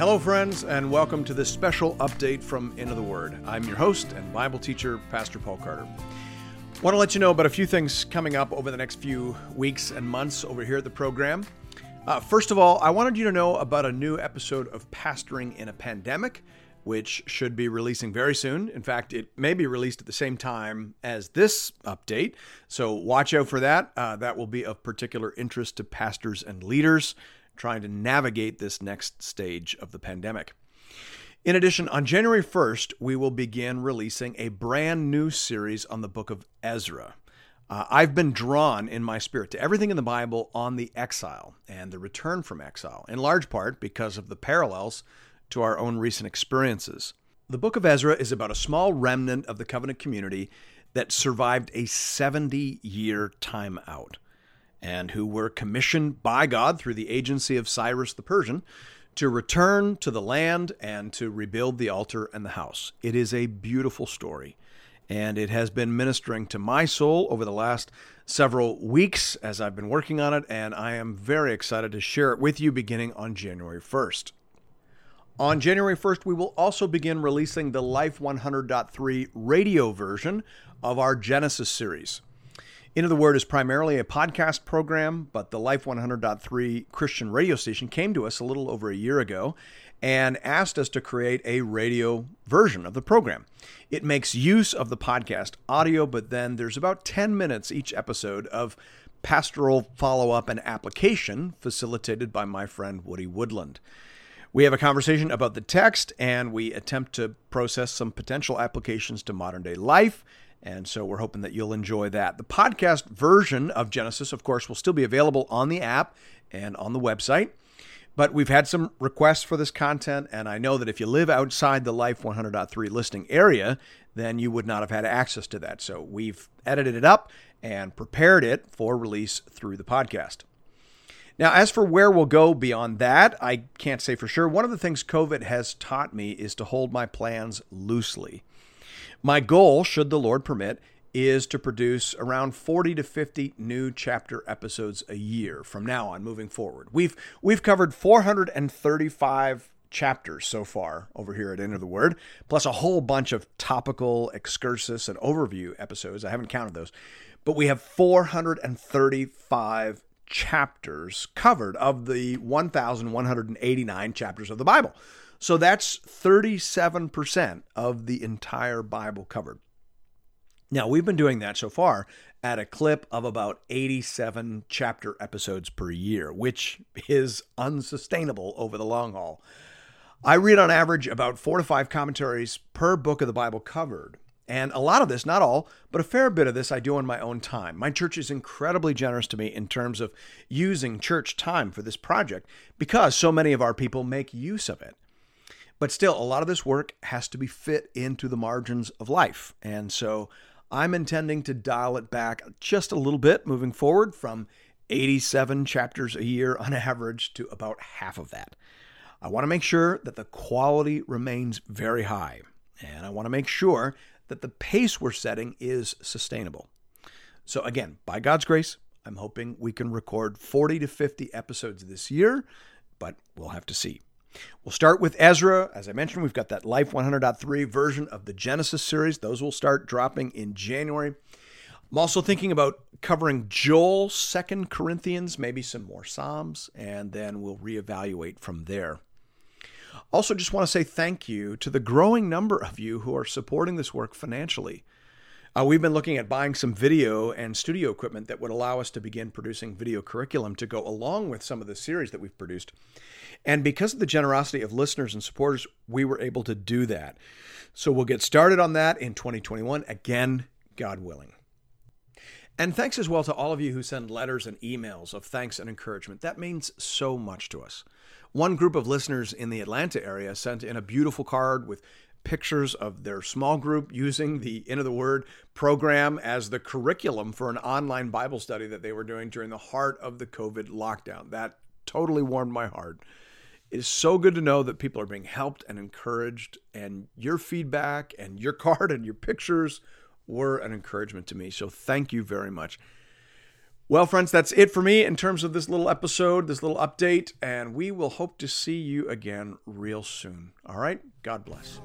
Hello, friends, and welcome to this special update from Into the Word. I'm your host and Bible teacher, Pastor Paul Carter. I Want to let you know about a few things coming up over the next few weeks and months over here at the program. Uh, first of all, I wanted you to know about a new episode of Pastoring in a Pandemic, which should be releasing very soon. In fact, it may be released at the same time as this update, so watch out for that. Uh, that will be of particular interest to pastors and leaders trying to navigate this next stage of the pandemic. In addition, on January 1st, we will begin releasing a brand new series on the book of Ezra. Uh, I've been drawn in my spirit to everything in the Bible on the exile and the return from exile, in large part because of the parallels to our own recent experiences. The book of Ezra is about a small remnant of the covenant community that survived a 70 year timeout and who were commissioned by God through the agency of Cyrus the Persian to return to the land and to rebuild the altar and the house. It is a beautiful story, and it has been ministering to my soul over the last several weeks as I've been working on it, and I am very excited to share it with you beginning on January 1st. On January 1st, we will also begin releasing the Life 100.3 radio version of our Genesis series. Into the Word is primarily a podcast program, but the Life 100.3 Christian radio station came to us a little over a year ago and asked us to create a radio version of the program. It makes use of the podcast audio, but then there's about 10 minutes each episode of pastoral follow up and application facilitated by my friend Woody Woodland. We have a conversation about the text and we attempt to process some potential applications to modern day life and so we're hoping that you'll enjoy that. The podcast version of Genesis, of course, will still be available on the app and on the website. But we've had some requests for this content, and I know that if you live outside the Life 100.3 listing area, then you would not have had access to that. So we've edited it up and prepared it for release through the podcast. Now, as for where we'll go beyond that, I can't say for sure. One of the things COVID has taught me is to hold my plans loosely. My goal, should the Lord permit, is to produce around 40 to 50 new chapter episodes a year from now on moving forward. We've we've covered 435 chapters so far over here at Into the Word, plus a whole bunch of topical excursus and overview episodes. I haven't counted those. But we have 435 chapters covered of the 1189 chapters of the Bible. So that's 37% of the entire Bible covered. Now, we've been doing that so far at a clip of about 87 chapter episodes per year, which is unsustainable over the long haul. I read on average about four to five commentaries per book of the Bible covered. And a lot of this, not all, but a fair bit of this I do on my own time. My church is incredibly generous to me in terms of using church time for this project because so many of our people make use of it. But still, a lot of this work has to be fit into the margins of life. And so I'm intending to dial it back just a little bit moving forward from 87 chapters a year on average to about half of that. I want to make sure that the quality remains very high. And I want to make sure that the pace we're setting is sustainable. So, again, by God's grace, I'm hoping we can record 40 to 50 episodes this year, but we'll have to see. We'll start with Ezra. As I mentioned, we've got that Life 100.3 version of the Genesis series. Those will start dropping in January. I'm also thinking about covering Joel, Second Corinthians, maybe some more Psalms, and then we'll reevaluate from there. Also, just want to say thank you to the growing number of you who are supporting this work financially. Uh, we've been looking at buying some video and studio equipment that would allow us to begin producing video curriculum to go along with some of the series that we've produced. And because of the generosity of listeners and supporters, we were able to do that. So we'll get started on that in 2021, again, God willing. And thanks as well to all of you who send letters and emails of thanks and encouragement. That means so much to us. One group of listeners in the Atlanta area sent in a beautiful card with pictures of their small group using the Into the Word program as the curriculum for an online Bible study that they were doing during the heart of the COVID lockdown. That totally warmed my heart. It is so good to know that people are being helped and encouraged, and your feedback and your card and your pictures were an encouragement to me. So thank you very much. Well, friends, that's it for me in terms of this little episode, this little update, and we will hope to see you again real soon. All right? God bless.